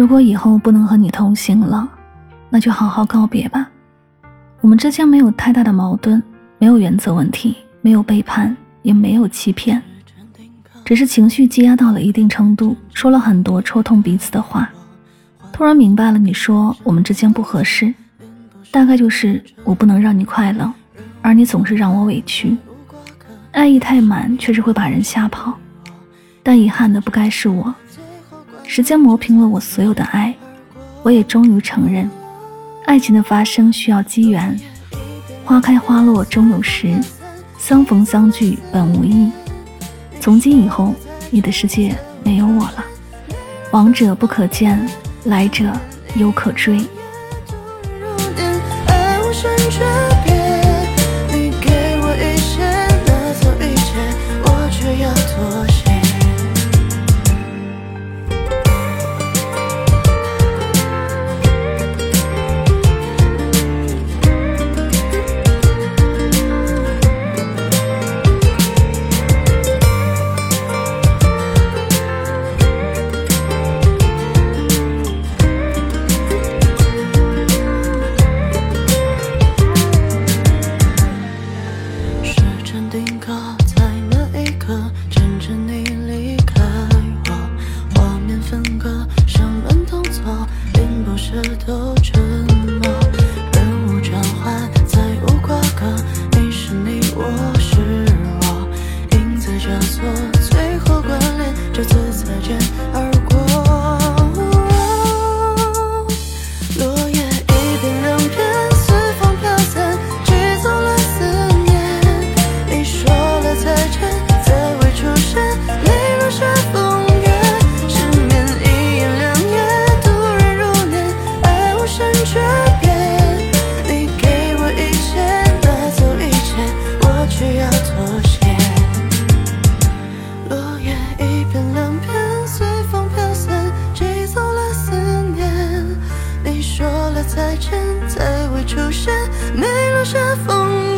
如果以后不能和你同行了，那就好好告别吧。我们之间没有太大的矛盾，没有原则问题，没有背叛，也没有欺骗，只是情绪积压到了一定程度，说了很多戳痛彼此的话。突然明白了，你说我们之间不合适，大概就是我不能让你快乐，而你总是让我委屈。爱意太满，确实会把人吓跑，但遗憾的不该是我。时间磨平了我所有的爱，我也终于承认，爱情的发生需要机缘。花开花落终有时，相逢相聚本无意。从今以后，你的世界没有我了。往者不可见，来者犹可追。besos. 才会出现没落下风